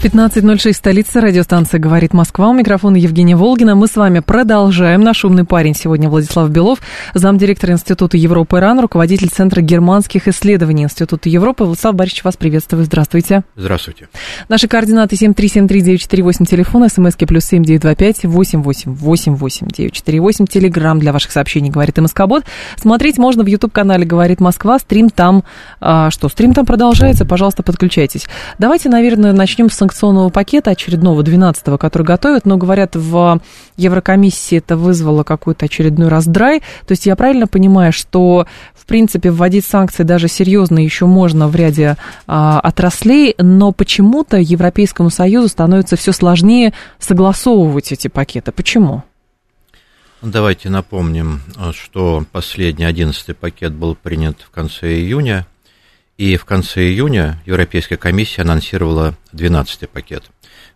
15.06, столица, радиостанция «Говорит Москва». У микрофона Евгения Волгина. Мы с вами продолжаем. Наш умный парень сегодня Владислав Белов, замдиректора Института Европы РАН, руководитель Центра германских исследований Института Европы. Владислав Борисович, вас приветствую. Здравствуйте. Здравствуйте. Наши координаты 7373948, телефон, смски плюс 7925 888 948, телеграмм для ваших сообщений «Говорит МСК-бот». Смотреть можно в YouTube-канале «Говорит Москва». Стрим там, а, что, стрим там продолжается. Пожалуйста, подключайтесь. Давайте, наверное, начнем с санкционного пакета очередного, 12-го, который готовят, но, говорят, в Еврокомиссии это вызвало какой-то очередной раздрай. То есть я правильно понимаю, что, в принципе, вводить санкции даже серьезно еще можно в ряде а, отраслей, но почему-то Европейскому Союзу становится все сложнее согласовывать эти пакеты. Почему? Давайте напомним, что последний, одиннадцатый пакет был принят в конце июня – и в конце июня Европейская комиссия анонсировала 12-й пакет.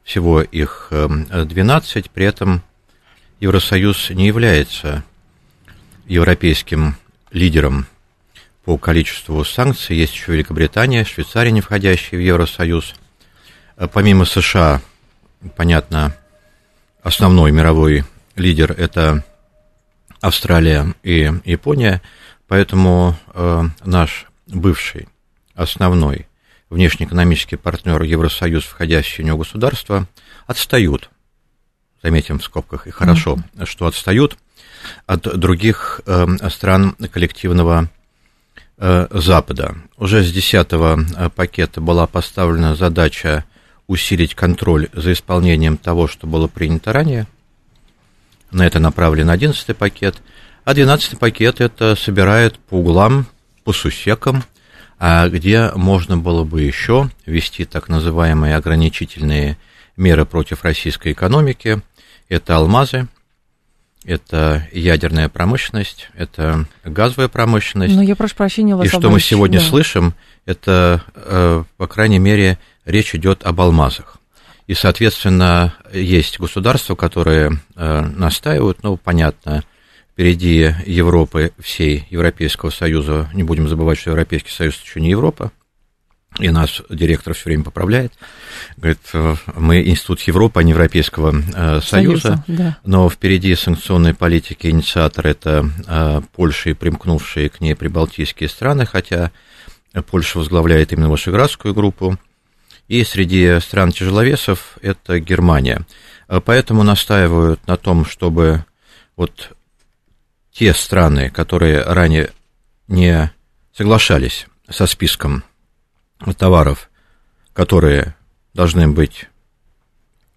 Всего их 12, при этом Евросоюз не является европейским лидером по количеству санкций. Есть еще Великобритания, Швейцария, не входящие в Евросоюз. Помимо США, понятно, основной мировой лидер – это Австралия и Япония, поэтому э, наш бывший основной внешнеэкономический партнер Евросоюз, входящие в него государства, отстают, заметим в скобках, и хорошо, mm-hmm. что отстают от других э, стран коллективного э, Запада. Уже с 10 э, пакета была поставлена задача усилить контроль за исполнением того, что было принято ранее. На это направлен 11 пакет. А 12 пакет это собирает по углам, по сусекам где можно было бы еще ввести так называемые ограничительные меры против российской экономики. Это алмазы, это ядерная промышленность, это газовая промышленность. Но ну, я прошу прощения, И что мы сегодня да. слышим, это, э, по крайней мере, речь идет об алмазах. И, соответственно, есть государства, которые э, настаивают, ну, понятно, впереди Европы всей Европейского Союза. Не будем забывать, что Европейский Союз еще не Европа. И нас директор все время поправляет. Говорит, э, мы институт Европы, а не Европейского э, Союза. Союза да. Но впереди санкционной политики инициатор это э, Польша и примкнувшие к ней прибалтийские страны, хотя Польша возглавляет именно Вышеградскую группу. И среди стран тяжеловесов это Германия. Поэтому настаивают на том, чтобы вот те страны, которые ранее не соглашались со списком товаров, которые должны быть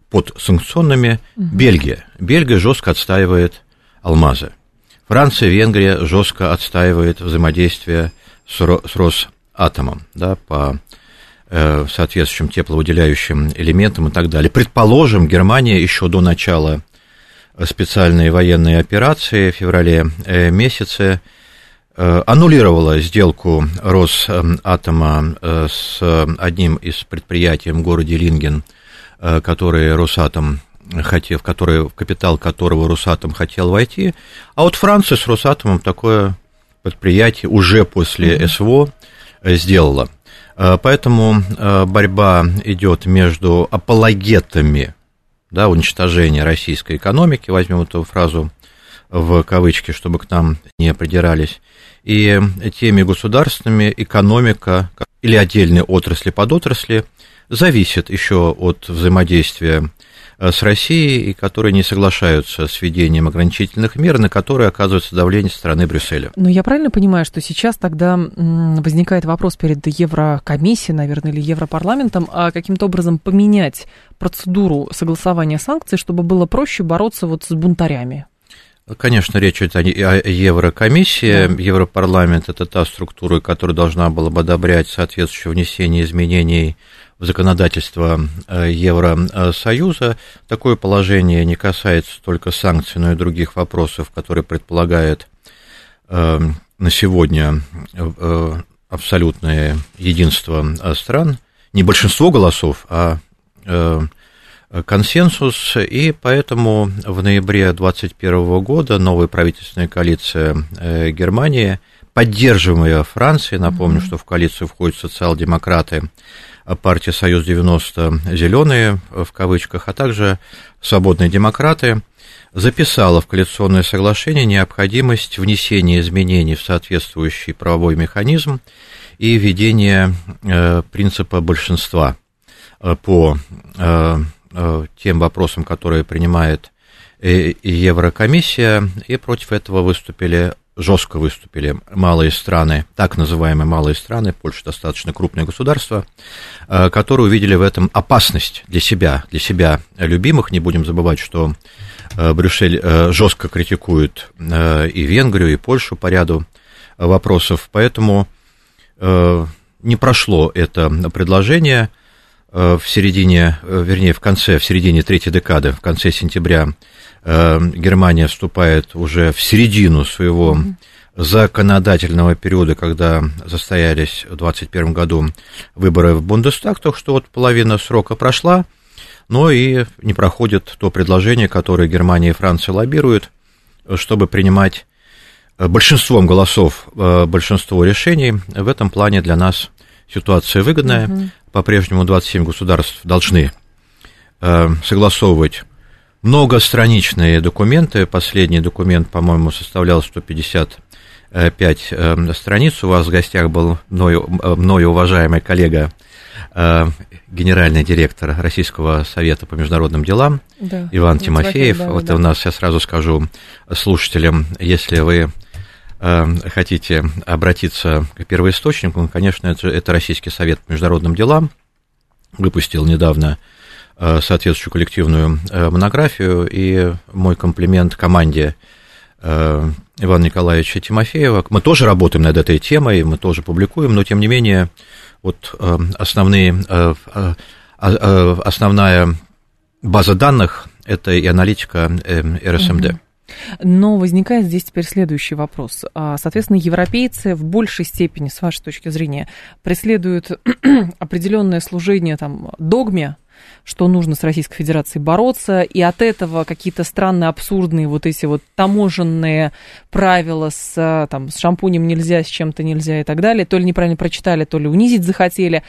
под санкционными, угу. Бельгия. Бельгия жестко отстаивает алмазы. Франция, Венгрия жестко отстаивает взаимодействие с, с Росатомом да, по э, соответствующим тепловыделяющим элементам и так далее. Предположим, Германия еще до начала специальные военные операции в феврале э, месяце э, аннулировала сделку Росатома э, с одним из предприятий в городе Линген, который Росатом хотел, в, который, в капитал которого Росатом хотел войти. А вот Франция с Росатомом такое предприятие уже после mm-hmm. СВО сделала. Поэтому борьба идет между апологетами да, уничтожения российской экономики, возьмем эту фразу в кавычки, чтобы к нам не придирались, и теми государственными экономика или отдельные отрасли подотрасли зависит еще от взаимодействия с Россией, и которые не соглашаются с введением ограничительных мер, на которые оказывается давление со стороны Брюсселя. Но я правильно понимаю, что сейчас тогда возникает вопрос перед Еврокомиссией, наверное, или Европарламентом, а каким-то образом поменять процедуру согласования санкций, чтобы было проще бороться вот с бунтарями? Конечно, речь идет о Еврокомиссии. Да. Европарламент – это та структура, которая должна была бы одобрять соответствующее внесение изменений в законодательство Евросоюза. Такое положение не касается только санкций, но и других вопросов, которые предполагают на сегодня абсолютное единство стран, не большинство голосов, а консенсус, и поэтому в ноябре 2021 года новая правительственная коалиция э, Германии, поддерживаемая Францией, напомню, mm-hmm. что в коалицию входят социал-демократы, партия «Союз-90», «Зеленые» в кавычках, а также «Свободные демократы», записала в коалиционное соглашение необходимость внесения изменений в соответствующий правовой механизм и введения э, принципа большинства э, по Э, тем вопросам, которые принимает Еврокомиссия, и против этого выступили, жестко выступили малые страны, так называемые малые страны, Польша достаточно крупное государство, э, которые увидели в этом опасность для себя, для себя любимых. Не будем забывать, что э, Брюссель жестко критикует и Венгрию, и Польшу по ряду вопросов, поэтому не прошло это предложение – Э, в середине, э, вернее, в конце, в середине третьей декады, в конце сентября, э, Германия вступает уже в середину своего законодательного периода, когда состоялись в 2021 году выборы в Бундестаг, так что вот половина срока прошла, но и не проходит то предложение, которое Германия и Франция лоббируют, чтобы принимать большинством голосов большинство решений. В этом плане для нас ситуация выгодная. Угу по-прежнему 27 государств должны э, согласовывать многостраничные документы. Последний документ, по-моему, составлял 155 э, страниц. У вас в гостях был мною, мною уважаемый коллега, э, генеральный директор Российского совета по международным делам да, Иван Тимофеев. Да, вот да. у нас, я сразу скажу слушателям, если вы Эм, хотите обратиться к первоисточнику, конечно, это, это Российский совет по международным делам, выпустил недавно э, соответствующую коллективную э, монографию, и мой комплимент команде э, Ивана Николаевича Тимофеева. Мы тоже работаем над этой темой, мы тоже публикуем, но тем не менее вот основные, основная база данных – это и аналитика РСМД. Угу. Но возникает здесь теперь следующий вопрос. А, соответственно, европейцы в большей степени, с вашей точки зрения, преследуют определенное служение там, догме, что нужно с Российской Федерацией бороться, и от этого какие-то странные, абсурдные вот эти вот таможенные правила с, там, с шампунем нельзя, с чем-то нельзя и так далее, то ли неправильно прочитали, то ли унизить захотели.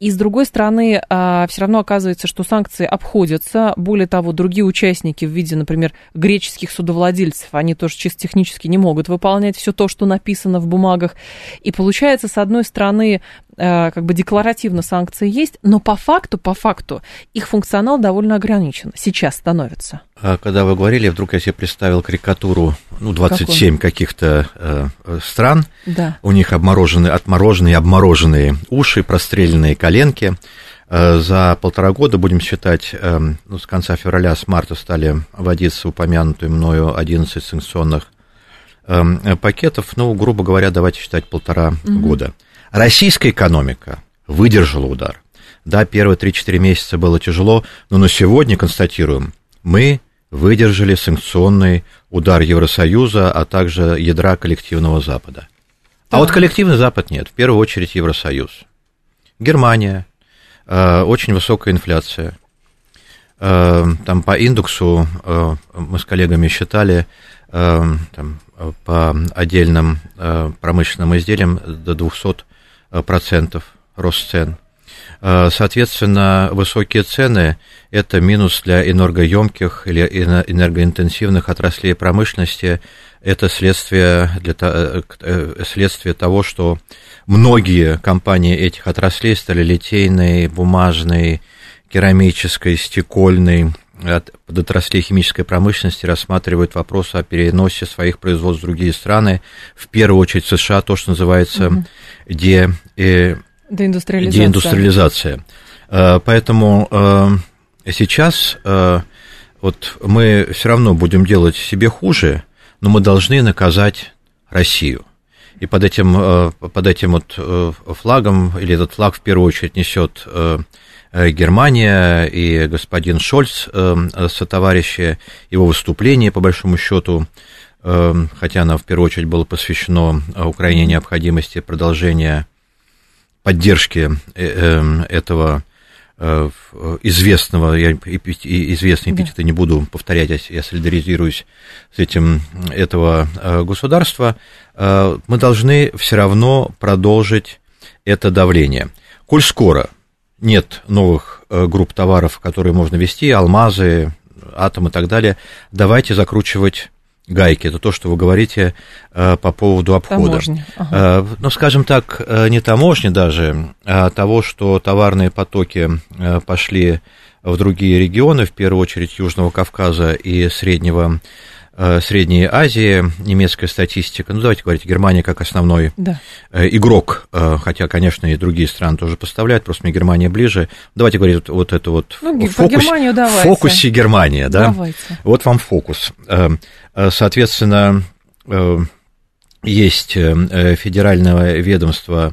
И с другой стороны, а, все равно оказывается, что санкции обходятся. Более того, другие участники в виде, например, греческих судовладельцев, они тоже чисто технически не могут выполнять все то, что написано в бумагах. И получается, с одной стороны, Э, как бы декларативно санкции есть, но по факту, по факту их функционал довольно ограничен сейчас становится. А когда вы говорили, вдруг я себе представил карикатуру, ну, 27 Какой? каких-то э, стран, да. у них обмороженные, отмороженные, обмороженные уши, простреленные коленки. Э, за полтора года, будем считать, э, ну, с конца февраля, с марта стали вводиться упомянутые мною 11 санкционных э, пакетов, ну, грубо говоря, давайте считать полтора угу. года. Российская экономика выдержала удар. Да, первые 3-4 месяца было тяжело, но на сегодня констатируем, мы выдержали санкционный удар Евросоюза, а также ядра коллективного Запада. А вот коллективный Запад нет, в первую очередь Евросоюз. Германия, э, очень высокая инфляция. Э, там по индексу э, мы с коллегами считали, там, по отдельным промышленным изделиям до 200 процентов рост цен. А, соответственно, высокие цены – это минус для энергоемких или энергоинтенсивных отраслей промышленности. Это следствие, для, э, э, следствие того, что многие компании этих отраслей стали литейной, бумажной, керамической, стекольной, от подотраслей химической промышленности рассматривают вопрос о переносе своих производств в другие страны, в первую очередь США, то, что называется угу. Де, э, деиндустриализация. деиндустриализация. Э, поэтому э, сейчас э, вот мы все равно будем делать себе хуже, но мы должны наказать Россию. И под этим, под этим вот флагом, или этот флаг в первую очередь несет Германия и господин Шольц, сотоварищи, его выступление, по большому счету, хотя оно в первую очередь было посвящено Украине необходимости продолжения поддержки этого Э, известного, я известный эпитет да. не буду повторять, я солидаризируюсь с этим этого э, государства, э, мы должны все равно продолжить это давление. Коль скоро нет новых групп товаров, которые можно вести, алмазы, атом и так далее, давайте закручивать гайки. Это то, что вы говорите э, по поводу обхода. Таможни. Ага. Э, ну, скажем так, э, не таможни даже, а того, что товарные потоки э, пошли в другие регионы, в первую очередь Южного Кавказа и Среднего Э, Средней Азии, немецкая статистика, ну давайте говорить, Германия как основной да. Э, игрок, э, хотя, конечно, и другие страны тоже поставляют, просто мне Германия ближе. Давайте говорить вот, вот это вот ну, фокус, в фокусе Германия, да? Давайте. Вот вам фокус. Соответственно, есть федеральное ведомство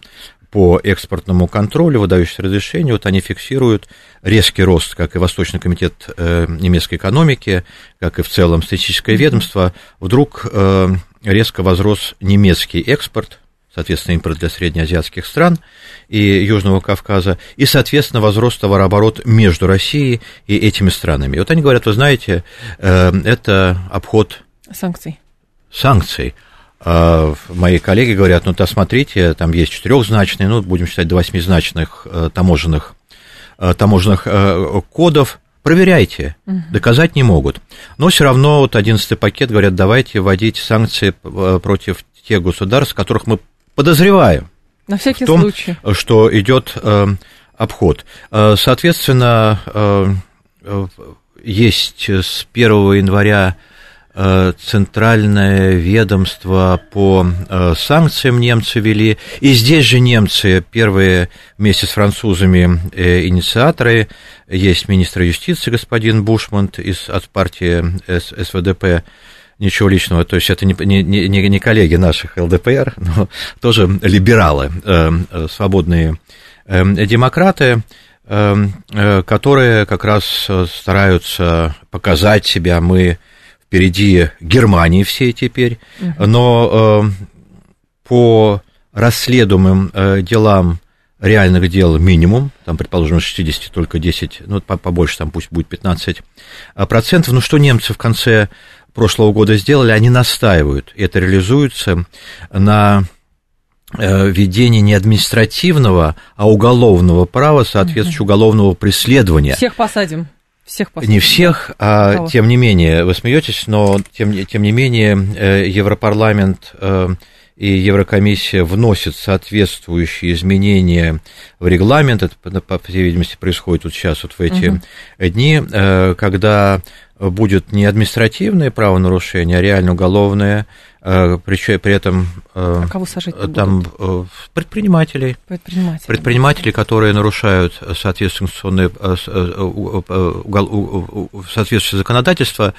по экспортному контролю, выдающиеся разрешения, вот они фиксируют резкий рост, как и Восточный комитет э, немецкой экономики, как и в целом статистическое ведомство, вдруг э, резко возрос немецкий экспорт, соответственно, импорт для среднеазиатских стран и Южного Кавказа, и, соответственно, возрос товарооборот между Россией и этими странами. И вот они говорят, вы знаете, э, это обход санкций. Санкций. А, мои коллеги говорят, ну, то смотрите, там есть четырехзначные, ну, будем считать, до восьмизначных э, таможенных, э, таможенных э, кодов, проверяйте, доказать не могут. Но все равно вот одиннадцатый пакет говорят, давайте вводить санкции против тех государств, которых мы подозреваем. На всякий в том, случай. что идет обход. Соответственно, есть с 1 января центральное ведомство по э, санкциям немцы вели. И здесь же немцы, первые вместе с французами э, инициаторы, есть министр юстиции господин Бушмант из, от партии СВДП, ничего личного, то есть это не, не, не, не коллеги наших ЛДПР, но тоже либералы, свободные демократы, которые как раз стараются показать себя, мы впереди Германии все теперь, но э, по расследуемым э, делам реальных дел минимум, там, предположим, 60 только 10, ну, побольше, там пусть будет 15 э, процентов. Но что немцы в конце прошлого года сделали? Они настаивают, и это реализуется на ведение не административного, а уголовного права, соответствующего уголовного преследования. Всех посадим. Всех Не всех, а Кого? тем не менее, вы смеетесь, но тем, тем не менее э, Европарламент э, и Еврокомиссия вносят соответствующие изменения в регламент. Это, по всей видимости, происходит вот сейчас, вот в эти угу. дни, э, когда будет не административное правонарушение, а реально уголовное, э, при, при этом... Э, а кого сажать Там будут? предпринимателей. Предприниматели. Предприниматели, которые нарушают соответствующее соответствующее законодательство.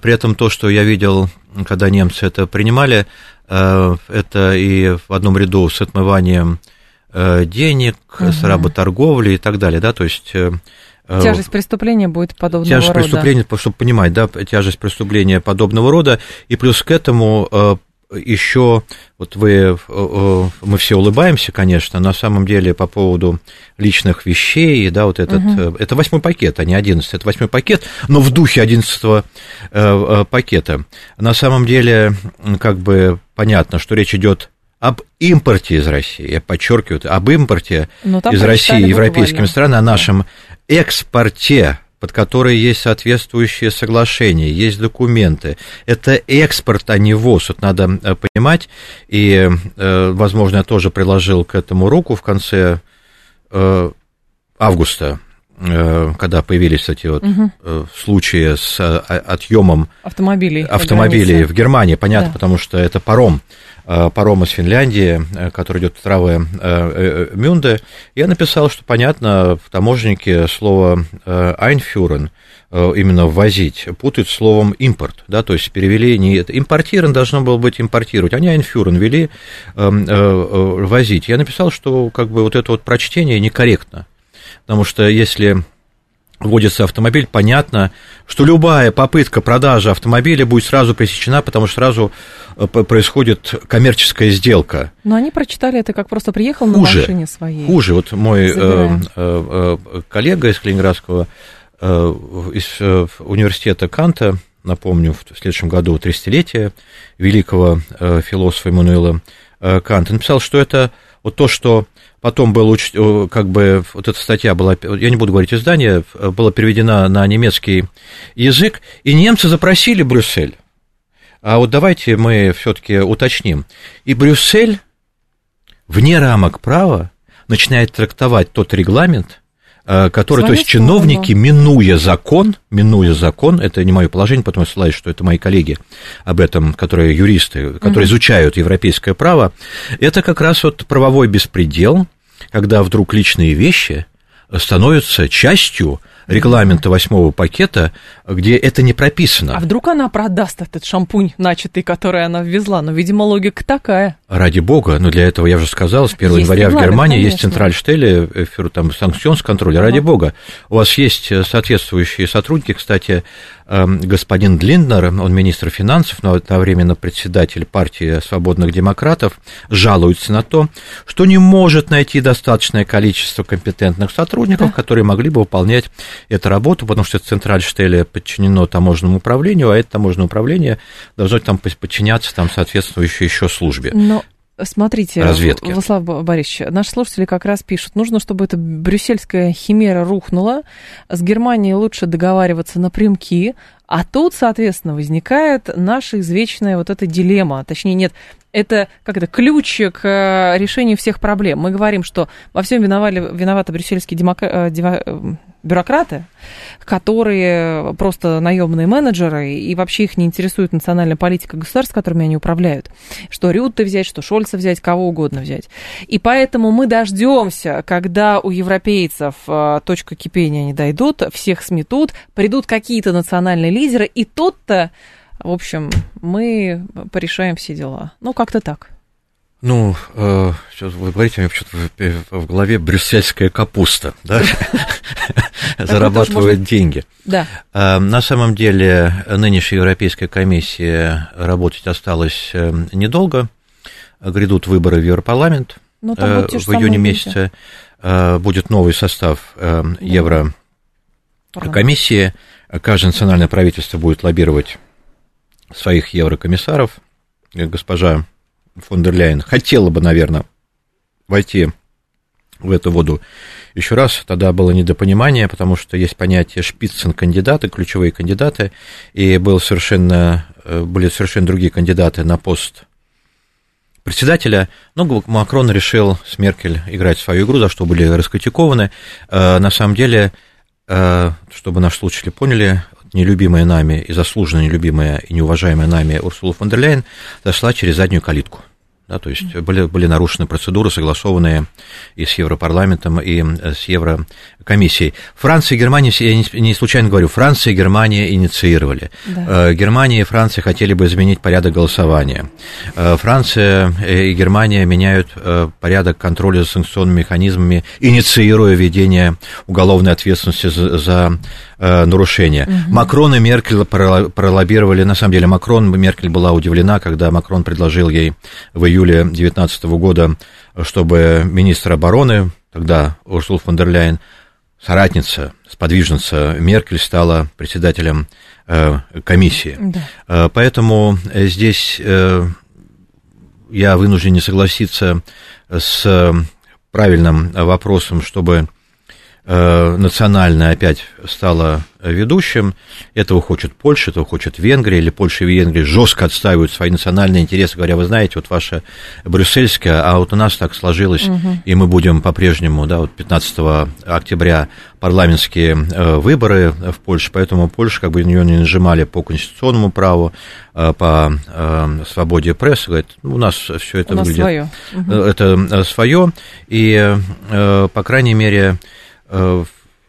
При этом то, что я видел, когда немцы это принимали, это и в одном ряду с отмыванием денег, угу. с работорговлей и так далее, да, то есть Э, тяжесть преступления будет подобного тяжесть рода. Тяжесть преступления, чтобы понимать, да, тяжесть преступления подобного рода, и плюс к этому э, еще, вот вы, э, мы все улыбаемся, конечно, на самом деле по поводу личных вещей, да, вот этот, угу. это восьмой пакет, а не одиннадцатый, это восьмой пакет, но в духе одиннадцатого пакета. На самом деле, как бы понятно, что речь идет об импорте из России, я подчеркиваю, об импорте ну, из России европейскими странами, о нашем экспорте, под который есть соответствующие соглашения, есть документы. Это экспорт, а не ввоз, это надо э, понимать. И, э, возможно, я тоже приложил к этому руку в конце э, августа, когда появились эти вот угу. случаи с отъемом автомобилей, автомобилей в Германии, понятно, да. потому что это паром парома с Финляндии, который идет в травы Мюнде, я написал, что, понятно, в таможеннике слово «айнфюрен» именно ввозить, путают словом импорт, да, то есть перевели не это, импортирован должно было быть импортировать, они айнфюрен вели э, э, возить. Я написал, что как бы вот это вот прочтение некорректно, потому что если вводится автомобиль, понятно, что любая попытка продажи автомобиля будет сразу пресечена, потому что сразу э, происходит коммерческая сделка. Но они прочитали это как просто приехал на хуже, машине своей. Хуже. Вот мой э, э, коллега из Калининградского э, из э, университета Канта, напомню, в следующем году 300-летие великого э, философа Эммануила э, Канта, написал, что это вот то, что Потом был, как бы, вот эта статья была, я не буду говорить издание, была переведена на немецкий язык, и немцы запросили Брюссель. А вот давайте мы все-таки уточним. И Брюссель вне рамок права начинает трактовать тот регламент, Э, который, то есть чиновники, минуя закон, минуя закон, это не мое положение, потом я ссылаюсь, что это мои коллеги об этом, которые юристы, которые угу. изучают европейское право, это как раз вот правовой беспредел, когда вдруг личные вещи становятся частью регламента восьмого пакета, где это не прописано. А вдруг она продаст этот шампунь начатый, который она ввезла? Ну, видимо, логика такая. Ради бога, но для этого, я уже сказал, с 1 есть января в Германии конечно. есть центральштеле, э, там, санкционс-контроль. Ради бога. У вас есть э, соответствующие сотрудники, кстати, эм, господин Длинднер, он министр финансов, но одновременно председатель партии свободных демократов, жалуется на то, что не может найти достаточное количество компетентных сотрудников, да. которые могли бы выполнять эту работу, потому что Центральштеле подчинено таможенному управлению, а это таможенное управление должно там подчиняться там соответствующей еще службе. Но Смотрите, разведки. Владислав Борисович, наши слушатели как раз пишут, нужно, чтобы эта брюссельская химера рухнула, с Германией лучше договариваться напрямки, а тут, соответственно, возникает наша извечная вот эта дилемма, точнее, нет, это как это ключ к э, решению всех проблем. Мы говорим, что во всем виновали, виноваты брюссельские демократы, э, э, бюрократы, которые просто наемные менеджеры, и вообще их не интересует национальная политика государств, которыми они управляют. Что Рютте взять, что Шольца взять, кого угодно взять. И поэтому мы дождемся, когда у европейцев точка кипения не дойдут, всех сметут, придут какие-то национальные лидеры, и тот-то в общем, мы порешаем все дела. Ну, как-то так. Ну, э, сейчас вы говорите, у меня почему-то в, в голове брюссельская капуста, да, зарабатывает деньги. Да. Э, на самом деле, нынешняя Европейская комиссия работать осталось э, недолго. Грядут выборы в Европарламент ну, в июне месяце. Будет новый состав Еврокомиссии. Каждое национальное правительство будет лоббировать своих еврокомиссаров. Госпожа фон дер Ляйен хотела бы, наверное, войти в эту воду еще раз. Тогда было недопонимание, потому что есть понятие шпицен-кандидаты, ключевые кандидаты, и был совершенно, э, были совершенно другие кандидаты на пост председателя. Но Макрон решил с Меркель играть свою игру, за что были раскритикованы. Э, на самом деле, э, чтобы наши слушатели поняли, нелюбимая нами и заслуженно нелюбимая и неуважаемая нами Урсула фон дер Ляйен зашла через заднюю калитку. Да, то есть были, были нарушены процедуры, согласованные и с Европарламентом, и с Еврокомиссией. Франция и Германия, я не, случайно говорю, Франция и Германия инициировали. Да. Э, Германия и Франция хотели бы изменить порядок голосования. Э, Франция и Германия меняют э, порядок контроля за санкционными механизмами, инициируя введение уголовной ответственности за, за нарушения. Угу. Макрон и Меркель пролоббировали, на самом деле Макрон, Меркель была удивлена, когда Макрон предложил ей в июле 2019 года, чтобы министр обороны, тогда Урсул фон дер Ляйен, соратница, сподвижница Меркель стала председателем э, комиссии. Да. Э, поэтому здесь э, я вынужден не согласиться с правильным вопросом, чтобы национальное опять стало ведущим. Этого хочет Польша, этого хочет Венгрия, или Польша и Венгрия жестко отстаивают свои национальные интересы, говоря, вы знаете, вот ваша брюссельская, а вот у нас так сложилось, угу. и мы будем по-прежнему, да, вот 15 октября парламентские выборы в Польше, поэтому Польша как бы нее не нажимали по конституционному праву, по свободе прессы, говорит, «Ну, у нас все это у выглядит... Свое. Угу. Это свое, и, по крайней мере,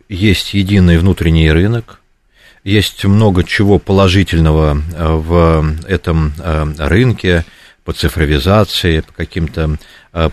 есть единый внутренний рынок, есть много чего положительного э, в этом э, рынке по цифровизации, по каким-то Э,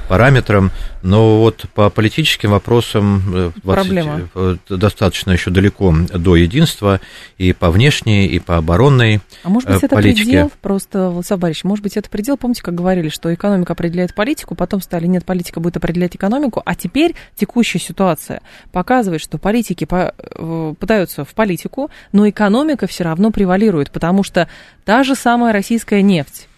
параметрам, но вот по политическим вопросам 20, Проблема. Э, достаточно еще далеко до единства и по внешней, и по оборонной А может быть, это политике. предел просто, Владислав Борисович, может быть, это предел, помните, как говорили, что экономика определяет политику, потом стали, нет, политика будет определять экономику, а теперь текущая ситуация показывает, что политики э, пытаются в политику, но экономика все равно превалирует, потому что та же самая российская нефть,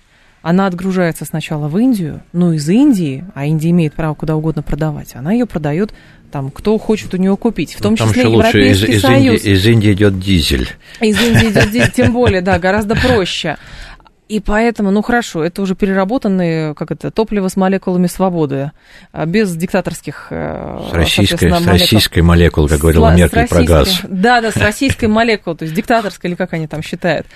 она отгружается сначала в Индию, ну из Индии, а Индия имеет право куда угодно продавать, она ее продает там, кто хочет у нее купить, в том там числе еще лучше Европейский из, из Союз. Индии, из Индии идет дизель. Из Индии идет дизель, тем более, да, гораздо проще. И поэтому, ну хорошо, это уже переработанные, как это, топливо с молекулами свободы, а, без диктаторских э, с российской, с российской молекулой, как говорила с, Меркель с про газ. Да, да, с российской молекулой, то есть диктаторской, или как они там считают.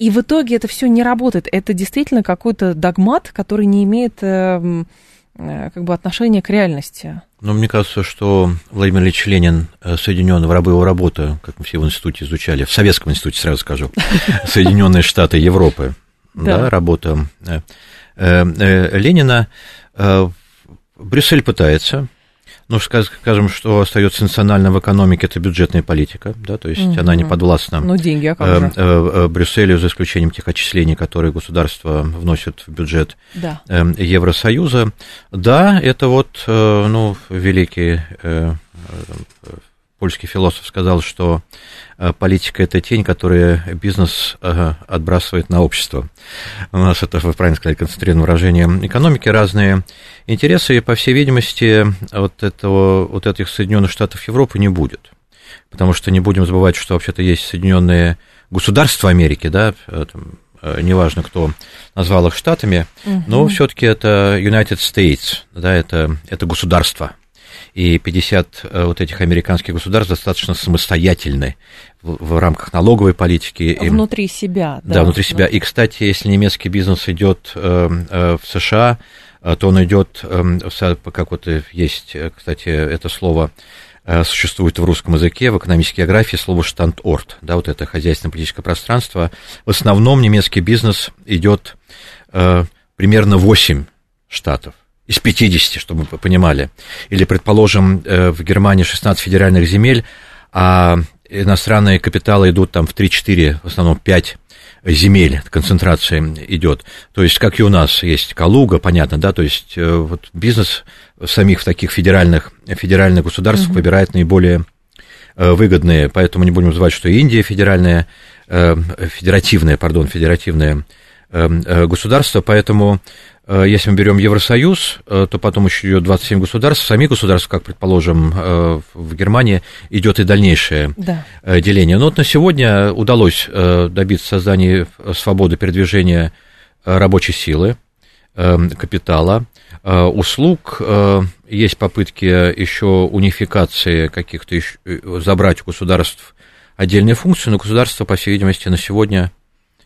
И в итоге это все не работает. Это действительно какой-то догмат, который не имеет эм, э, как бы отношения к реальности. Но мне кажется, что Владимир Ильич Ленин э, соединен в рабы его работы, как мы все в институте изучали, в Советском институте, сразу скажу, Соединенные Штаты Европы да. Да, работа э, э, Ленина. Э, Брюссель пытается, ну, скажем, что остается национально в экономике, это бюджетная политика, да, то есть угу. она не подвластна ну, деньги, а как же? Брюсселю, за исключением тех отчислений, которые государство вносит в бюджет да. Евросоюза. Да, это вот, ну, великий польский философ сказал, что политика – это тень, которую бизнес э, отбрасывает на общество. У нас это, вы правильно сказали, концентрированное выражение экономики, разные интересы, и, по всей видимости, вот, этого, вот этих Соединенных Штатов Европы не будет. Потому что не будем забывать, что вообще-то есть Соединенные Государства Америки, да, э, неважно, кто назвал их штатами, угу. но все-таки это United States, да, это, это государство и 50 э, вот этих американских государств достаточно самостоятельны в, в рамках налоговой политики. Внутри себя. Да, да внутри себя. И, кстати, если немецкий бизнес идет э, э, в США, то он идет, эм, как вот есть, кстати, это слово существует в русском языке, в экономической географии слово «штандорт», да, вот это хозяйственно-политическое пространство. В основном немецкий бизнес идет примерно 8 штатов из 50, чтобы вы понимали. Или, предположим, э, в Германии 16 федеральных земель, а иностранные капиталы идут там в 3-4, в основном 5 земель концентрация идет. То есть, как и у нас есть Калуга, понятно, да, то есть э, вот бизнес в самих таких федеральных, федеральных государствах угу. выбирает наиболее э, выгодные, поэтому не будем называть, что Индия федеральная, федеративное, пардон, федеративное государство, поэтому если мы берем Евросоюз, э, то потом еще идет 27 государств. Самих государств, как предположим, э, в Германии идет и дальнейшее да. деление. Но вот на сегодня удалось добиться создания свободы передвижения рабочей силы, капитала, услуг. Есть попытки еще унификации каких-то, забрать у государств отдельные функции, но государство, по всей видимости, на сегодня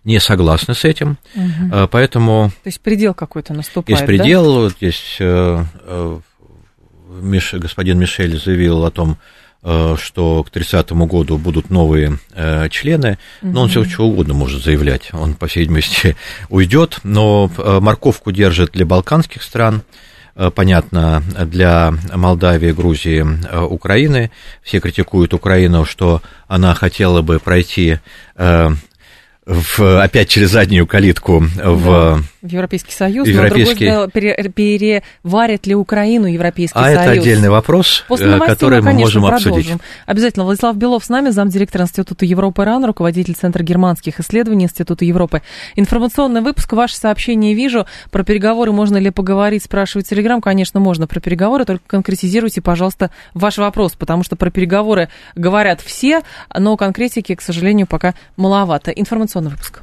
не согласны с этим, угу. поэтому... То есть предел какой-то наступает, Есть предел, да? здесь э, э, господин Мишель заявил о том, что к 30 году будут новые члены, угу. но он все что угодно может заявлять, он, по всей видимости, уйдет, но морковку держит для балканских стран, понятно, для Молдавии, Грузии, Украины. Все критикуют Украину, что она хотела бы пройти в, опять через заднюю калитку в, в Европейский Союз, Европейский... но другой переварит ли Украину Европейский а Союз? А это отдельный вопрос, После новостей который мы, мы можем продолжим. обсудить. Обязательно. Владислав Белов с нами, замдиректора Института Европы РАН, руководитель Центра германских исследований Института Европы. Информационный выпуск. Ваши сообщения вижу. Про переговоры можно ли поговорить, спрашивает Телеграм. Конечно, можно про переговоры, только конкретизируйте, пожалуйста, ваш вопрос, потому что про переговоры говорят все, но конкретики, к сожалению, пока маловато. Информационный выпуск.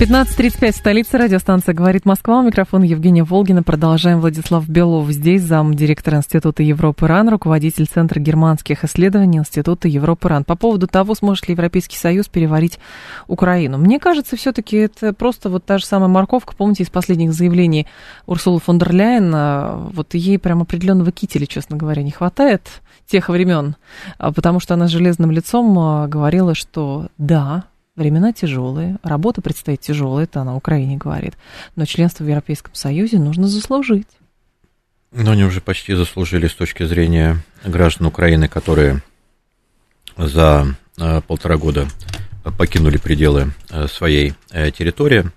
15.35, столица, радиостанция «Говорит Москва». У микрофона Евгения Волгина. Продолжаем. Владислав Белов здесь, зам директора Института Европы РАН, руководитель Центра германских исследований Института Европы РАН. По поводу того, сможет ли Европейский Союз переварить Украину. Мне кажется, все-таки это просто вот та же самая морковка. Помните, из последних заявлений Урсулы фон дер Ляйен, а, вот ей прям определенного кителя, честно говоря, не хватает тех времен, а, потому что она железным лицом а, говорила, что да, Времена тяжелые, работа предстоит тяжелая, это она Украине говорит. Но членство в Европейском Союзе нужно заслужить. Но они уже почти заслужили с точки зрения граждан Украины, которые за э, полтора года покинули пределы э, своей э, территории.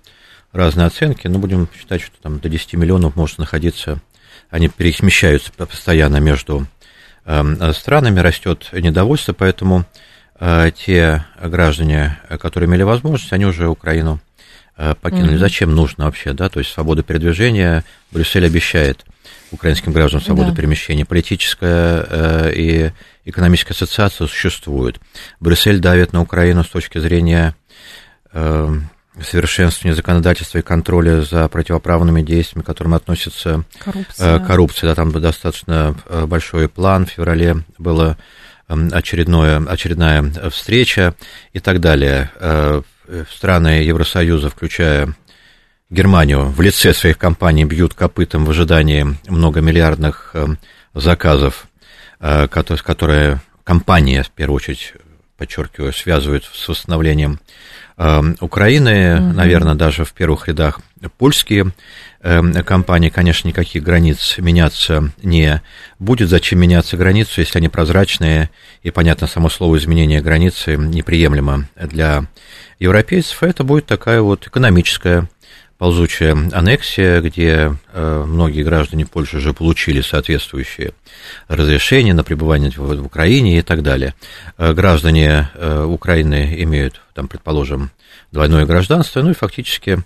Разные оценки, но будем считать, что там до 10 миллионов может находиться, они пересмещаются постоянно между странами, растет недовольство, поэтому те граждане, которые имели возможность, они уже Украину э, покинули. Mm-hmm. Зачем нужно вообще, да? То есть свобода передвижения, Брюссель обещает украинским гражданам свободу да. перемещения. Политическая э, и экономическая ассоциация существует. Брюссель давит на Украину с точки зрения совершенствования законодательства и контроля за противоправными действиями, к которым относится коррупция. коррупция. Да, там достаточно большой план. В феврале было очередное, очередная встреча и так далее. Э, страны Евросоюза, включая Германию, в лице своих компаний бьют копытом в ожидании многомиллиардных заказов, э, которые компания, в первую очередь, подчеркиваю, связывают с восстановлением Украины, угу. наверное, даже в первых рядах польские компании, конечно, никаких границ меняться не будет. Зачем меняться границу, если они прозрачные, и, понятно, само слово изменение границы неприемлемо для европейцев. Это будет такая вот экономическая ползучая аннексия, где э, многие граждане Польши уже получили соответствующие разрешения на пребывание в, в Украине и так далее. Э, граждане э, Украины имеют, там, предположим, двойное гражданство, ну и фактически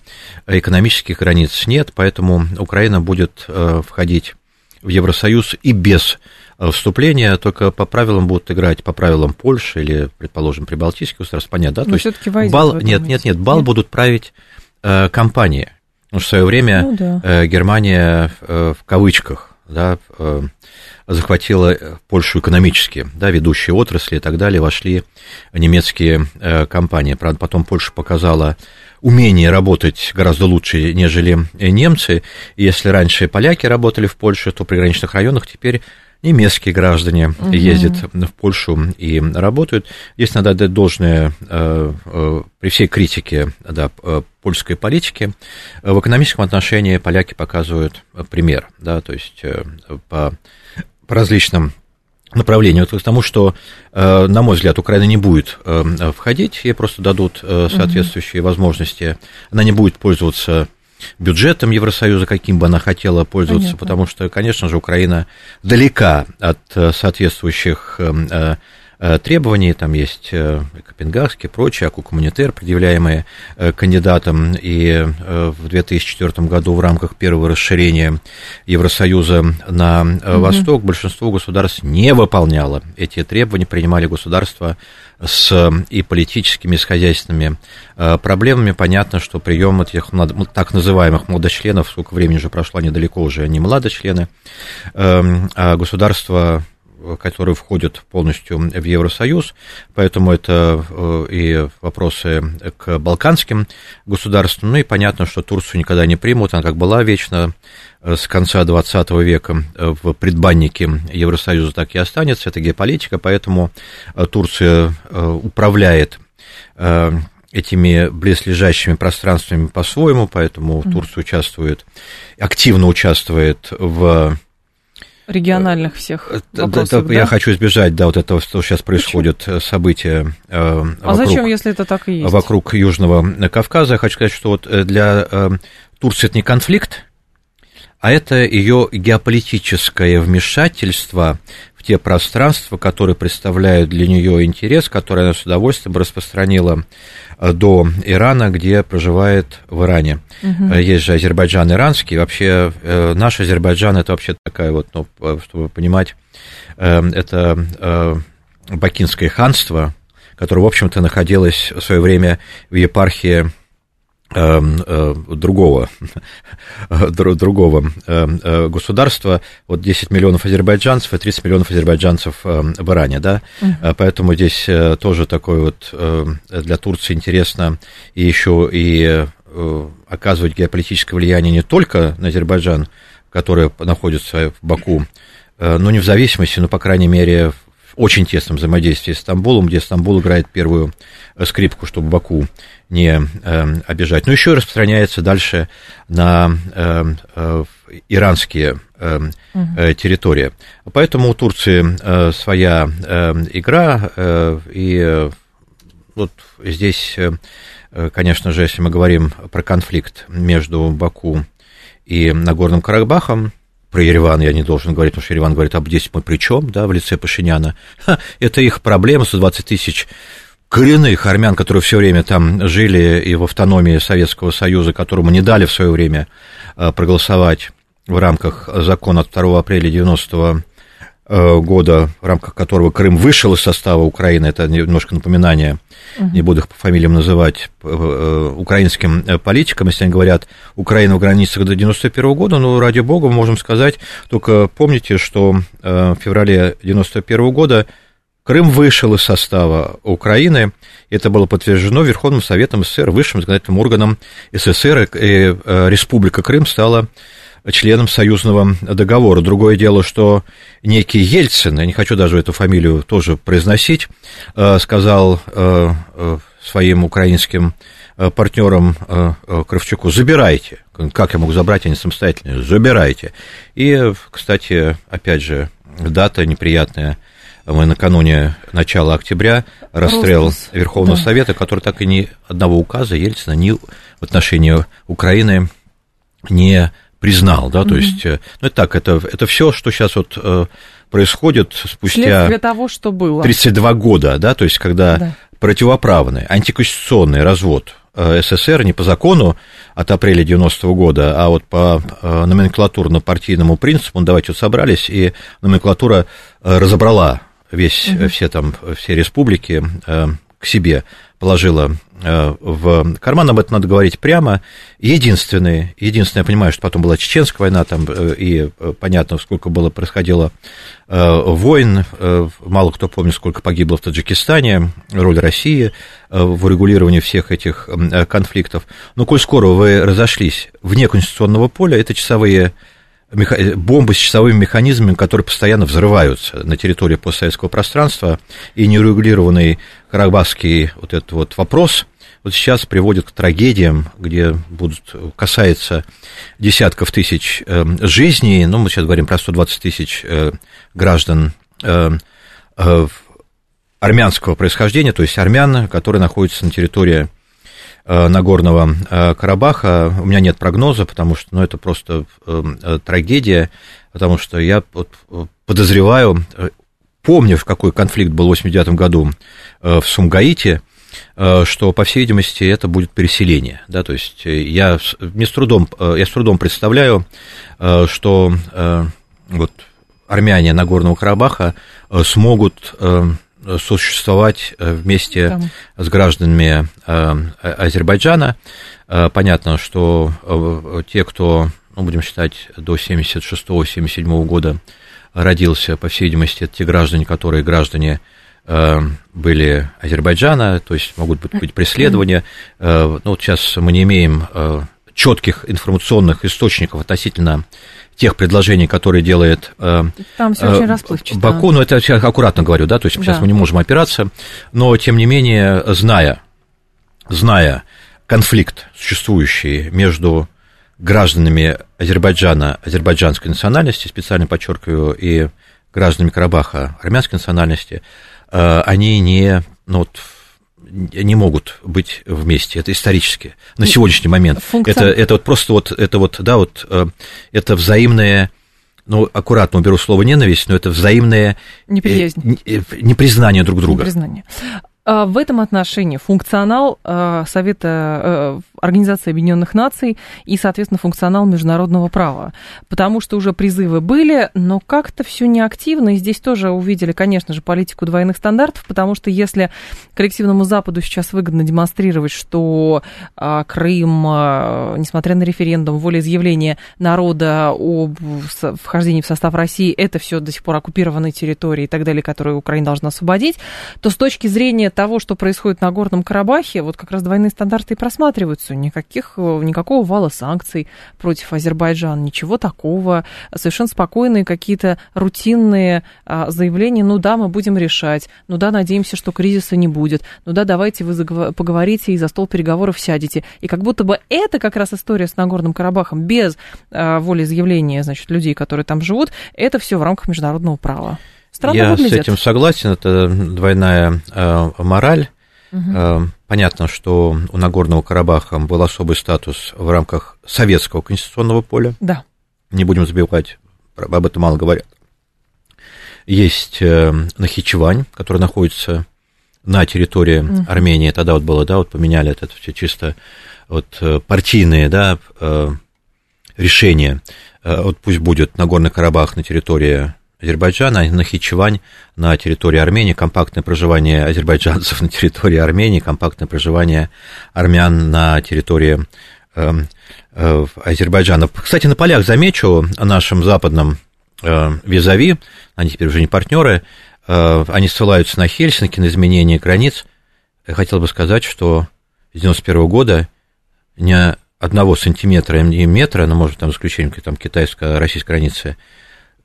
экономических границ нет, поэтому Украина будет э, входить в Евросоюз и без э, вступления, только по правилам будут играть по правилам Польши или, предположим, прибалтийских государств, понятно, да? Но То есть бал, нет, нет, нет, бал нет? будут править э, компании. Потому что в свое время ну, да. э, Германия э, в кавычках да, э, захватила Польшу экономически, да, ведущие отрасли и так далее, вошли немецкие э, компании. Правда, потом Польша показала умение работать гораздо лучше, нежели немцы. И если раньше поляки работали в Польше, то в приграничных районах теперь немецкие граждане угу. ездят в Польшу и работают. Здесь надо отдать должное э, э, при всей критике да, э, польской политики. В экономическом отношении поляки показывают пример, да, то есть по, по различным направлению, к тому, что, на мой взгляд, Украина не будет входить, ей просто дадут соответствующие угу. возможности, она не будет пользоваться бюджетом Евросоюза, каким бы она хотела пользоваться, Понятно. потому что, конечно же, Украина далека от э, соответствующих э, э, требований, там есть Копенгагский, прочие, аку коммунитер, предъявляемые кандидатам, и в 2004 году в рамках первого расширения Евросоюза на угу. восток большинство государств не выполняло эти требования, принимали государства с и политическими, и с хозяйственными э, проблемами. Понятно, что прием этих так называемых младочленов, сколько времени уже прошло, недалеко уже не младочлены, эм, а государства которые входят полностью в Евросоюз, поэтому это э, и вопросы к балканским государствам, ну и понятно, что Турцию никогда не примут, она как была вечно. Э, с конца 20 века э, в предбаннике Евросоюза так и останется, это геополитика, поэтому Турция управляет этими близлежащими пространствами по-своему, поэтому mm-hmm. Турция участвует, активно участвует в региональных всех вопросов, это, да? Я хочу избежать, да, вот этого, что сейчас происходит, Почему? события э, А вокруг, зачем, если это так и есть? Вокруг Южного Кавказа. Я хочу сказать, что вот для э, Турции это не конфликт, а это ее геополитическое вмешательство те пространства, которые представляют для нее интерес, которые она с удовольствием распространила э, до Ирана, где проживает в Иране. Угу. Есть же Азербайджан иранский. Вообще э, наш Азербайджан это вообще такая вот, ну, чтобы понимать, это Бакинское ханство, которое, в общем-то, находилось в свое время в епархии другого, другого эм, э, государства, вот 10 миллионов азербайджанцев и 30 миллионов азербайджанцев эм, в Иране, да, uh-huh. поэтому здесь э, тоже такой вот для Турции интересно и еще и оказывать геополитическое влияние не только на Азербайджан, который находится в Баку, но не в зависимости, но, по крайней мере, очень тесном взаимодействии с Стамбулом, где Стамбул играет первую э, скрипку, чтобы Баку не э, обижать. Но еще распространяется дальше на э, э, иранские э, э, территории. Поэтому у Турции э, своя э, игра, э, и э, вот здесь, э, конечно же, если мы говорим про конфликт между Баку и Нагорным Карабахом, про Ереван я не должен говорить, потому что Ереван говорит, об здесь мы при чем, да, в лице Пашиняна. Ха, это их проблема, 120 тысяч коренных армян, которые все время там жили и в автономии Советского Союза, которому не дали в свое время а, проголосовать в рамках закона от 2 апреля 90 Э, года, в рамках которого Крым вышел из состава Украины, это немножко напоминание, угу. не буду их по фамилиям называть, э, украинским э, политикам, если они говорят, Украина в границах до 91 года, ну, ради бога, мы можем сказать, только помните, что в феврале 91 года Крым вышел из состава Украины, это было подтверждено Верховным Советом СССР, высшим законодательным органом СССР, и Республика Крым стала членом союзного договора. Другое дело, что некий Ельцин, я не хочу даже эту фамилию тоже произносить, э, сказал э, э, своим украинским партнерам Кравчуку, забирайте. Как я могу забрать, не самостоятельно, забирайте. И, кстати, опять же, дата неприятная, мы накануне начала октября расстрел Роспус. Верховного да. Совета, который так и ни одного указа Ельцина ни в отношении Украины не признал, да, то mm-hmm. есть, э, ну, это так, это, это все, что сейчас вот э, происходит спустя... того, что было. 32 года, да, то есть, когда да. противоправный, антиконституционный развод э, СССР не по закону от апреля 90-го года, а вот по номенклатурно-партийному принципу, ну, давайте вот собрались, и номенклатура разобрала весь, угу. все там, все республики к себе положила э, в карман, об этом надо говорить прямо. Единственный, единственное, я понимаю, что потом была Чеченская война, там, э, и э, понятно, сколько было происходило войн, мало кто помнит, сколько погибло в Таджикистане, роль России в урегулировании всех этих конфликтов. Но коль скоро вы разошлись вне конституционного поля, это часовые бомбы с часовыми механизмами, которые постоянно взрываются на территории постсоветского пространства, и нерегулированный карабахский вот этот вот вопрос вот сейчас приводит к трагедиям, где будут касается десятков тысяч э, жизней, ну, мы сейчас говорим про 120 тысяч э, граждан э, э, армянского происхождения, то есть армян, которые находятся на территории Э, Нагорного э, Карабаха. У меня нет прогноза, потому что ну, это просто э, трагедия, потому что я подозреваю, помню, в какой конфликт был в 89 году в Сумгаите, что, по всей видимости, это будет переселение. Да, то есть я, мне с трудом, я с трудом представляю, что вот армяне Нагорного Карабаха смогут существовать э, вместе Там. с гражданами э, Азербайджана. Э, понятно, что те, кто, ну, будем считать, до 76-77 года родился, по всей видимости, это те граждане, которые граждане были Азербайджана, то есть могут быть, быть преследования. Ну, вот сейчас мы не имеем четких информационных источников относительно тех предложений, которые делает э, Там все очень расплывчато. Баку, ну это я аккуратно говорю, да, то есть да. сейчас мы не можем опираться, но тем не менее, зная зная конфликт, существующий между гражданами Азербайджана, азербайджанской национальности, специально подчеркиваю, и гражданами Карабаха армянской национальности, э, они не, ну, вот, не могут быть вместе. Это исторически. На сегодняшний момент. Функция... Это, это вот просто вот, это вот, да, вот, э, это взаимное ну, аккуратно уберу слово ненависть, но это взаимное Неприязнь. непризнание друг друга. Непризнание. А, в этом отношении функционал а, Совета э, Организации Объединенных Наций и, соответственно, функционал международного права. Потому что уже призывы были, но как-то все неактивно. И здесь тоже увидели, конечно же, политику двойных стандартов, потому что если коллективному Западу сейчас выгодно демонстрировать, что а, Крым, несмотря на референдум, волеизъявление народа об вхождении в состав России, это все до сих пор оккупированные территории и так далее, которые Украина должна освободить, то с точки зрения того, что происходит на Горном Карабахе, вот как раз двойные стандарты и просматриваются. Никаких, никакого вала санкций против Азербайджана, ничего такого. Совершенно спокойные какие-то рутинные а, заявления. Ну да, мы будем решать. Ну да, надеемся, что кризиса не будет. Ну да, давайте вы поговорите и за стол переговоров сядете. И как будто бы это как раз история с Нагорным Карабахом без а, волеизъявления, значит, людей, которые там живут. Это все в рамках международного права. Странно Я выглядит. с этим согласен, это двойная э, мораль. Угу. Понятно, что у Нагорного Карабаха был особый статус в рамках советского конституционного поля. Да. Не будем забивать, об этом мало говорят. Есть э, Нахичевань, который находится на территории угу. Армении. Тогда вот было, да, вот поменяли это все чисто вот э, партийные, да, решения. Вот пусть будет Нагорный Карабах на территории Азербайджана, Нахичевань на территории Армении, компактное проживание азербайджанцев на территории Армении, компактное проживание армян на территории э, э, Азербайджана. Кстати, на полях замечу нашим западным э, визави, они теперь уже не партнеры, э, они ссылаются на Хельсинки, на изменение границ. Я хотел бы сказать, что с 91 года ни одного сантиметра и метра, ну, может, там исключение там, китайско-российской границы,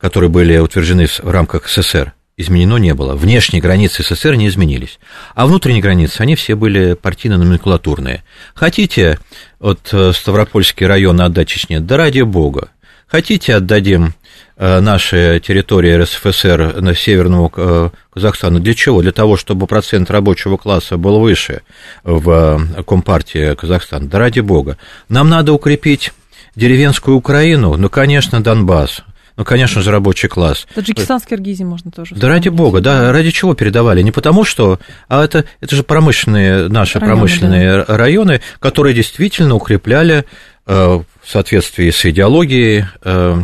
которые были утверждены в рамках СССР, изменено не было. Внешние границы СССР не изменились. А внутренние границы, они все были партийно-номенклатурные. Хотите вот э, Ставропольский район отдать Чечне? Да ради бога. Хотите, отдадим э, наши территории РСФСР на Северному э, Казахстану. Для чего? Для того, чтобы процент рабочего класса был выше в Компартии Казахстана. Да ради бога. Нам надо укрепить деревенскую Украину, ну, конечно, Донбасс. Ну, конечно же, рабочий класс. Таджикистан с Киргизией можно тоже. Да ради бога, да, ради чего передавали? Не потому что, а это, это же промышленные, наши районы, промышленные да. районы, которые действительно укрепляли э, в соответствии с идеологией э,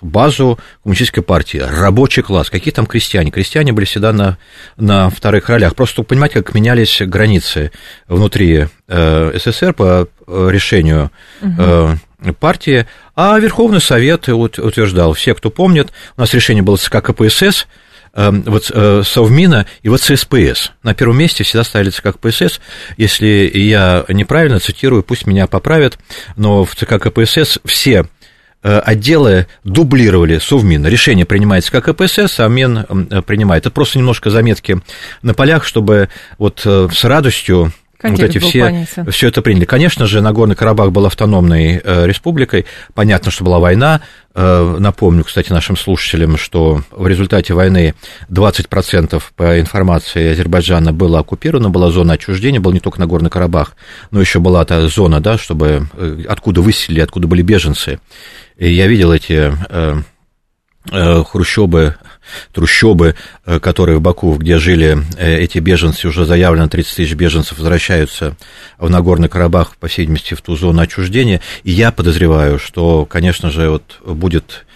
базу коммунистической партии, рабочий класс, какие там крестьяне? Крестьяне были всегда на, на вторых ролях. Просто понимаете, как менялись границы внутри э, СССР по решению угу партии, а Верховный Совет утверждал, все, кто помнит, у нас решение было ЦК КПСС, эм, вот э, Совмина и вот ЦСПС. На первом месте всегда ставили ЦК КПСС. Если я неправильно цитирую, пусть меня поправят, но в ЦК КПСС все э, отделы дублировали Совмин. Решение принимается как КПСС, а Мен принимает. Это просто немножко заметки на полях, чтобы вот э, с радостью Контекст вот эти все, все это приняли. Конечно же, Нагорный Карабах был автономной э, республикой. Понятно, что была война. Э, напомню, кстати, нашим слушателям, что в результате войны 20% по информации Азербайджана было оккупировано, была зона отчуждения, был не только Нагорный Карабах, но еще была та зона, да, чтобы э, откуда выселили, откуда были беженцы. И я видел эти э, э, хрущобы трущобы, э, которые в Баку, где жили э, эти беженцы, уже заявлено 30 тысяч беженцев возвращаются в Нагорный Карабах, по всей видимости, в ту зону отчуждения. И я подозреваю, что, конечно же, вот будет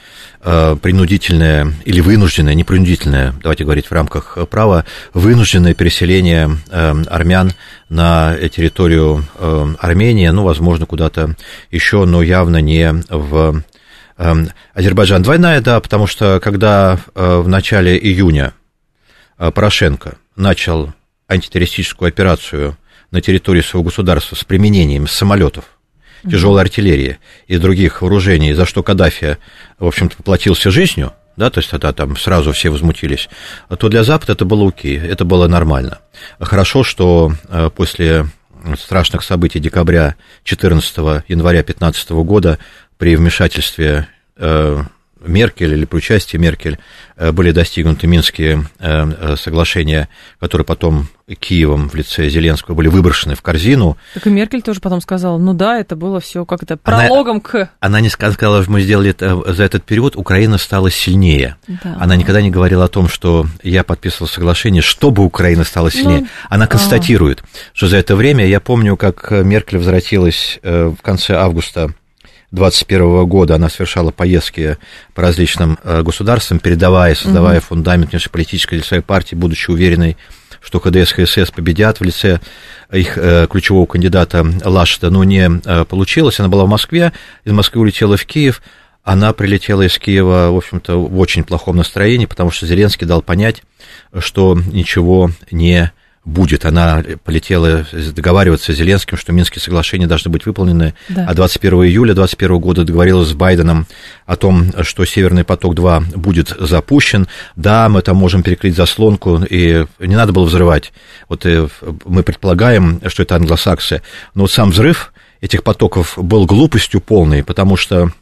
э, принудительное или вынужденное, не принудительное, давайте говорить в рамках права, вынужденное переселение армян на территорию Армении, ну, возможно, куда-то еще, но явно не в Азербайджан. Двойная, да, потому что когда э, в начале июня э, Порошенко начал антитеррористическую операцию на территории своего государства с применением самолетов, тяжелой артиллерии и других вооружений, за что Каддафи, в общем-то, поплатился жизнью, да, то есть тогда там сразу все возмутились, то для Запада это было окей, это было нормально. Хорошо, что э, после страшных событий декабря 14 января 15 года при вмешательстве Меркель или при участии Меркель э, были достигнуты Минские э, э, соглашения, которые потом Киевом в лице Зеленского были выброшены в корзину. Так и Меркель тоже потом сказала, ну да, это было все как это прологом она, к... Она не сказала, мы сделали это за этот период, Украина стала сильнее. Да. Она никогда не говорила о том, что я подписывал соглашение, чтобы Украина стала сильнее. Ну, она констатирует, а... что за это время, я помню, как Меркель возвратилась в конце августа 2021 года она совершала поездки по различным э, государствам, передавая, создавая угу. фундамент внешнеполитической для своей партии, будучи уверенной, что ХДС, ХСС победят в лице их э, ключевого кандидата Лашта, но не э, получилось. Она была в Москве, из Москвы улетела в Киев, она прилетела из Киева, в общем-то, в очень плохом настроении, потому что Зеленский дал понять, что ничего не будет. Она полетела договариваться с Зеленским, что Минские соглашения должны быть выполнены. Да. А 21 июля 2021 года договорилась с Байденом о том, что Северный поток-2 будет запущен. Да, мы там можем перекрыть заслонку, и не надо было взрывать. Вот э, мы предполагаем, что это англосаксы. Но вот сам взрыв этих потоков был глупостью полной, потому что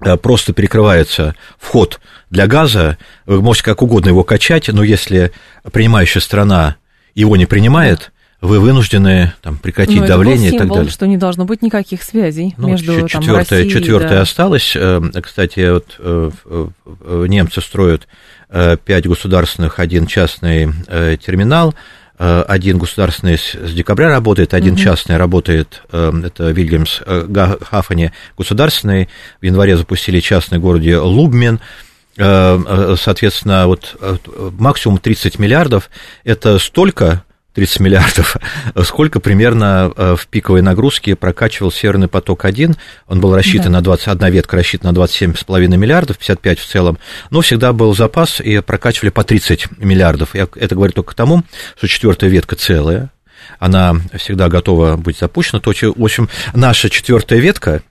э, просто перекрывается вход для газа, вы можете как угодно его качать, но если принимающая страна его не принимает, вы вынуждены там, прекратить Но давление символ, и так далее. что не должно быть никаких связей ну, между четвертое, там, Россией, четвертое да. осталось. Э, кстати, вот, э, э, немцы строят пять государственных, один частный терминал. Один государственный с декабря работает, один угу. частный работает, это Вильямс Хафани государственный. В январе запустили частный в городе Лубмен. Э, э, соответственно, вот э, максимум 30 миллиардов – это столько 30 миллиардов, сколько примерно в пиковой нагрузке прокачивал Северный поток-1. Он был рассчитан да. на 21 ветка, рассчитана на 27,5 миллиардов, 55 в целом, но всегда был запас, и прокачивали по 30 миллиардов. Это говорит только к тому, что четвертая ветка целая, она всегда готова быть запущена. То, в общем, наша четвертая ветка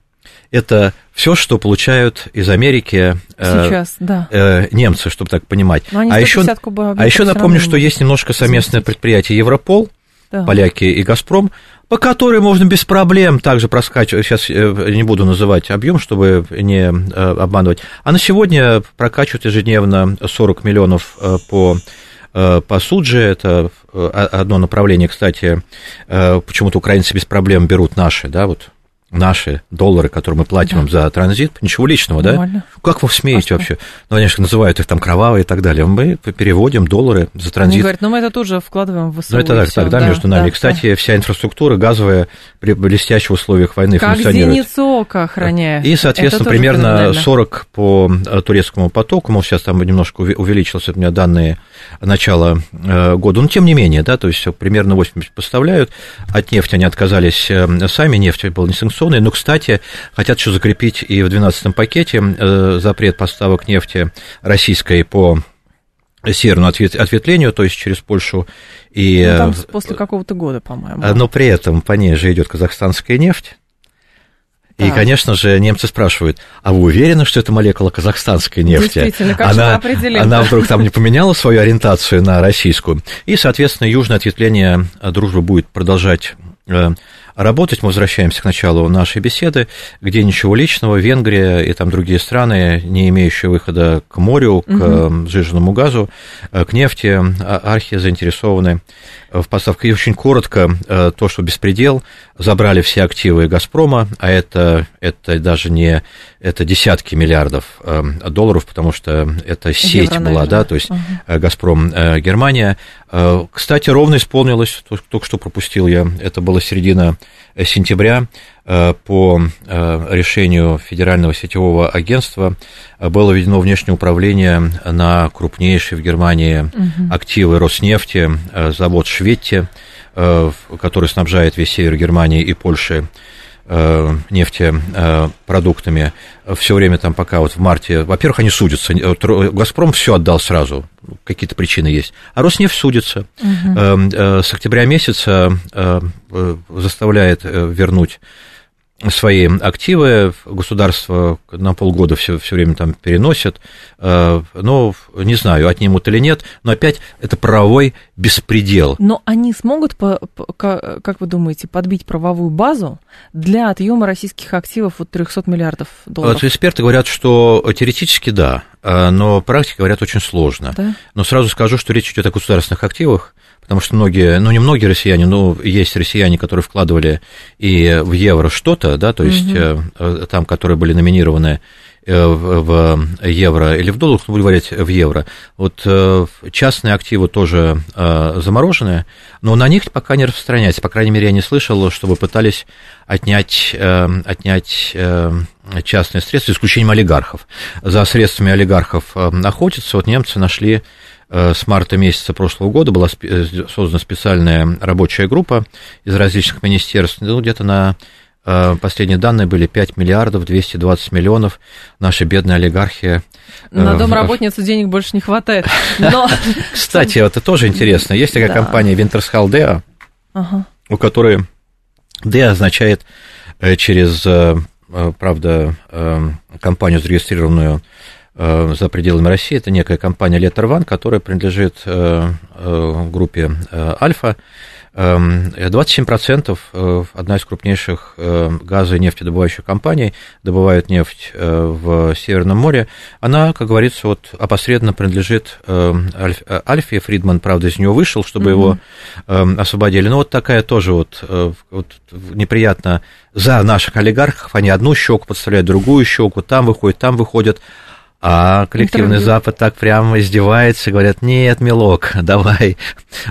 это все, что получают из Америки э, Сейчас, э, да. э, немцы, чтобы так понимать. А еще, а еще напомню, что есть немножко совместное предприятие Европол, да. поляки и Газпром, по которой можно без проблем также проскачивать, сейчас э, не буду называть объем, чтобы не э, обманывать, а на сегодня прокачивают ежедневно 40 миллионов по по Суджи, это одно направление, кстати, почему-то украинцы без проблем берут наши, да, вот наши доллары, которые мы платим да. за транзит, ничего личного, Нормально. да? Как вы смеете а вообще? Ну, они же называют их там кровавые и так далее. Мы переводим доллары за транзит. Они говорят, ну, мы это тоже вкладываем в ВСУ. Ну, это так, тогда да, между нами. Да, кстати, да. вся инфраструктура газовая при блестящих условиях войны как функционирует. Как ока охраняет. И, соответственно, примерно 40 по э, турецкому потоку, может, сейчас там немножко увеличился, у меня данные начала э, года, но тем не менее, да, то есть примерно 80 поставляют, от нефти они отказались э, сами, нефть была несанкционной, но, кстати, хотят еще закрепить и в 12-м пакете э, запрет поставок нефти российской по северному ответвлению, то есть через Польшу и... Ну, там после какого-то года, по-моему. Но при этом по ней же идет казахстанская нефть. И, да. конечно же, немцы спрашивают, а вы уверены, что это молекула казахстанской нефти? Действительно, как она, определим? Она вдруг там не поменяла свою ориентацию на российскую. И, соответственно, южное ответвление дружбы будет продолжать э, работать. Мы возвращаемся к началу нашей беседы, где ничего личного, Венгрия и там другие страны, не имеющие выхода к морю, к угу. сжиженному газу, э, к нефти, а, архи заинтересованы в поставках. И очень коротко, э, то, что беспредел, забрали все активы «Газпрома», а это, это даже не это десятки миллиардов долларов, потому что это сеть Евро, была, да, то есть угу. «Газпром» Германия. Кстати, ровно исполнилось, только что пропустил я, это была середина сентября э, по э, решению Федерального сетевого агентства было введено внешнее управление на крупнейшие в Германии угу. активы Роснефти, э, завод Шветти, который снабжает весь север Германии и Польши Э, нефтепродуктами все время там пока вот в марте, во-первых, они судятся, Газпром все отдал сразу, какие-то причины есть, а Роснефть судится. Угу. С октября месяца заставляет вернуть свои активы, государство на полгода все, все время там переносит, э, но не знаю, отнимут или нет, но опять это правовой беспредел. Но они смогут, как вы думаете, подбить правовую базу для отъема российских активов от 300 миллиардов долларов? Вот эксперты говорят, что теоретически да, э, но практики говорят очень сложно. Да? Но сразу скажу, что речь идет о государственных активах, потому что многие, ну не многие россияне, но есть россияне, которые вкладывали и в евро что-то, да, то есть угу. там, которые были номинированы э, в евро или в долларах, ну, будем говорить, в евро. Вот частные активы тоже заморожены, но на них пока не распространяется. По крайней мере, я не слышал, чтобы пытались отнять, отнять частные средства, исключением олигархов. За средствами олигархов охотятся. Вот немцы нашли с марта месяца прошлого года была э, создана специальная рабочая группа из различных министерств, ну, где-то на э, Последние данные были 5 миллиардов 220 миллионов. Наши бедные олигархи... На домработницу денег больше не хватает. Но... Кстати, это тоже интересно. Есть такая да. компания Wintershall Dea, ага. у которой D означает через, правда, компанию, зарегистрированную Э, за пределами России. Это некая компания Letter One, которая принадлежит э, э, группе Альфа. 27% эм, одна из крупнейших газо- и нефтедобывающих компаний добывает нефть в Северном море. Она, как говорится, вот опосредованно принадлежит Альфе. Фридман, правда, из нее вышел, чтобы mm-hmm. его эм, освободили. Но вот такая тоже вот, вот неприятно за наших олигархов. Они одну щеку подставляют, другую щеку, там выходят, там выходят. А коллективный Интервью. Запад так прямо издевается, говорят, нет, милок, давай.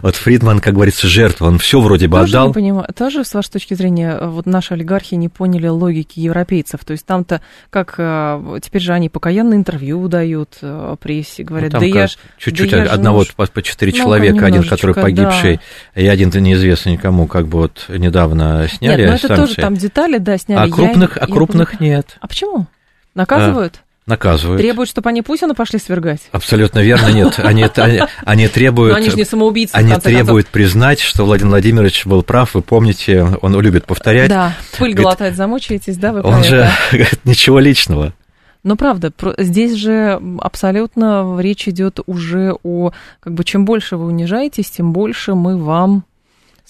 Вот Фридман, как говорится, жертва, он все вроде бы тоже отдал. Не понимаю, тоже, с вашей точки зрения, вот наши олигархи не поняли логики европейцев. То есть там-то, как э, теперь же они покаянные интервью дают э, прессе, говорят, ну, да я ж... Чуть-чуть да одного ж... по, четыре ну, человека, один, который погибший, да. и один-то неизвестно никому, как бы вот недавно сняли Нет, но это тоже там детали, да, сняли. А крупных, я, а крупных я... нет. А почему? Наказывают? А, наказывают. Требуют, чтобы они Путина пошли свергать? Абсолютно верно, нет. Они, они, они требуют... Но они же не самоубийцы, Они требуют концов. признать, что Владимир Владимирович был прав, вы помните, он любит повторять. Да, пыль говорит, глотать замучаетесь, да, вы Он же говорит, ничего личного. Но правда, здесь же абсолютно речь идет уже о, как бы, чем больше вы унижаетесь, тем больше мы вам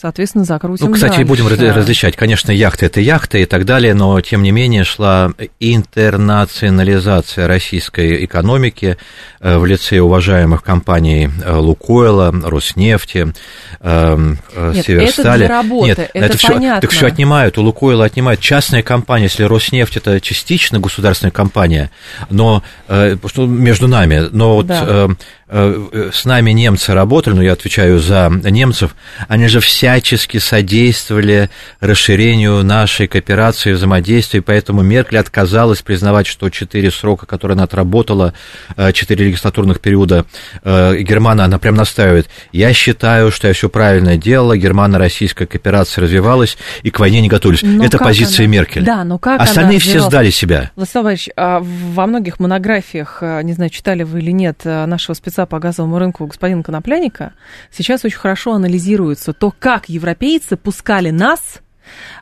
соответственно, закрутим Ну, кстати, дальше. будем различать. Конечно, яхты – это яхты и так далее, но, тем не менее, шла интернационализация российской экономики э, в лице уважаемых компаний э, «Лукойла», «Роснефти», э, Нет, «Северстали». Это для работы, Нет, это, это понятно. Все, так все отнимают, у «Лукойла» отнимают. Частная компания, если «Роснефть» – это частично государственная компания, но что между нами, но вот да. С нами немцы работали, но я отвечаю за немцев, они же всячески содействовали расширению нашей кооперации и взаимодействия, поэтому Меркель отказалась признавать, что четыре срока, которые она отработала, э, четыре легислатурных периода э, Германа, она прям настаивает. Я считаю, что я все правильно делала, германо-российская кооперация развивалась, и к войне не готовились. Но Это позиция она? Меркель. Да, но как Остальные все сдали себя. Владислав Иванович, а во многих монографиях, э, не знаю, читали вы или нет, нашего спеца по газовому рынку господина Конопляника, сейчас очень хорошо анализируется то, как европейцы пускали нас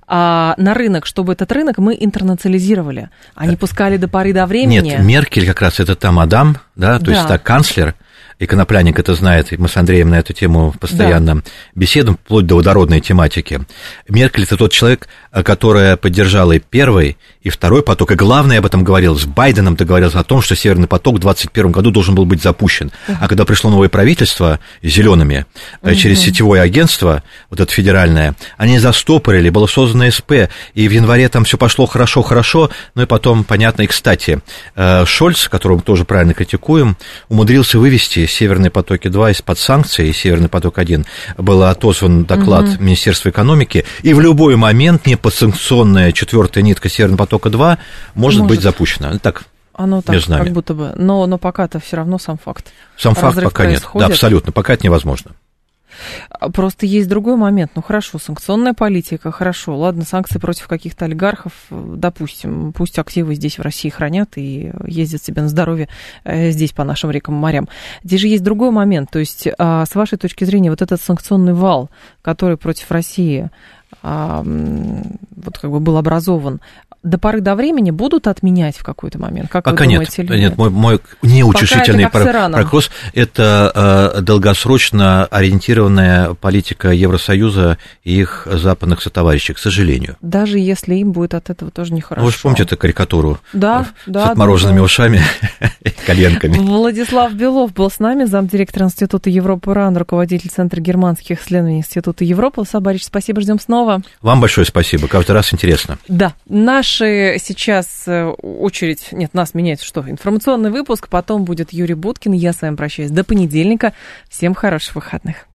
а, на рынок, чтобы этот рынок мы интернационализировали. Они э, пускали до поры до времени. Нет, Меркель как раз это та мадам, да, то да. есть та канцлер, и Конопляник это знает, и мы с Андреем на эту тему постоянно да. беседуем, вплоть до водородной тематики. Меркель это тот человек, э, которая поддержала и первый, и второй поток, и главное, об этом говорил, с Байденом договорился о том, что Северный поток в 2021 году должен был быть запущен. Uh-huh. А когда пришло новое правительство зелеными uh-huh. через сетевое агентство, вот это федеральное, они застопорили, было создано СП, и в январе там все пошло хорошо-хорошо, ну и потом, понятно, и кстати, э, Шольц, которого мы тоже правильно критикуем, умудрился вывести «Северные потоки-2» из-под санкций, и «Северный поток-1» был отозван доклад угу. Министерства экономики, и в любой момент неподсанкционная четвертая нитка «Северного потока-2» может, может быть запущена. Так, оно так, между нами. как будто бы. Но, но пока-то все равно сам факт. Сам факт пока происходит. нет. Да, абсолютно. Пока это невозможно. А, просто есть другой момент. Ну хорошо, санкционная политика, хорошо. Ладно, санкции против каких-то олигархов, допустим, пусть активы здесь в России хранят и ездят себе на здоровье э, здесь по нашим рекам и морям. Здесь же есть другой момент. То есть, а, с вашей точки зрения, вот этот санкционный вал, который против России, а, вот как бы был образован, до поры до времени будут отменять в какой-то момент? Как Пока вы нет. думаете, или нет? Нет, мой, мой неутешительный прогноз – это э, долгосрочно ориентированная политика Евросоюза и их западных сотоварищей, к сожалению. Даже если им будет от этого тоже нехорошо. Вы же помните эту карикатуру да, с да, отмороженными да. ушами и коленками? Владислав Белов был с нами, замдиректора Института Европы РАН, руководитель Центра германских исследований Института Европы. Сабарич, спасибо, ждем снова. Вам большое спасибо, каждый раз интересно. Да, наши сейчас э, очередь, нет, нас меняет что? Информационный выпуск, потом будет Юрий Буткин. Я с вами прощаюсь до понедельника. Всем хороших выходных.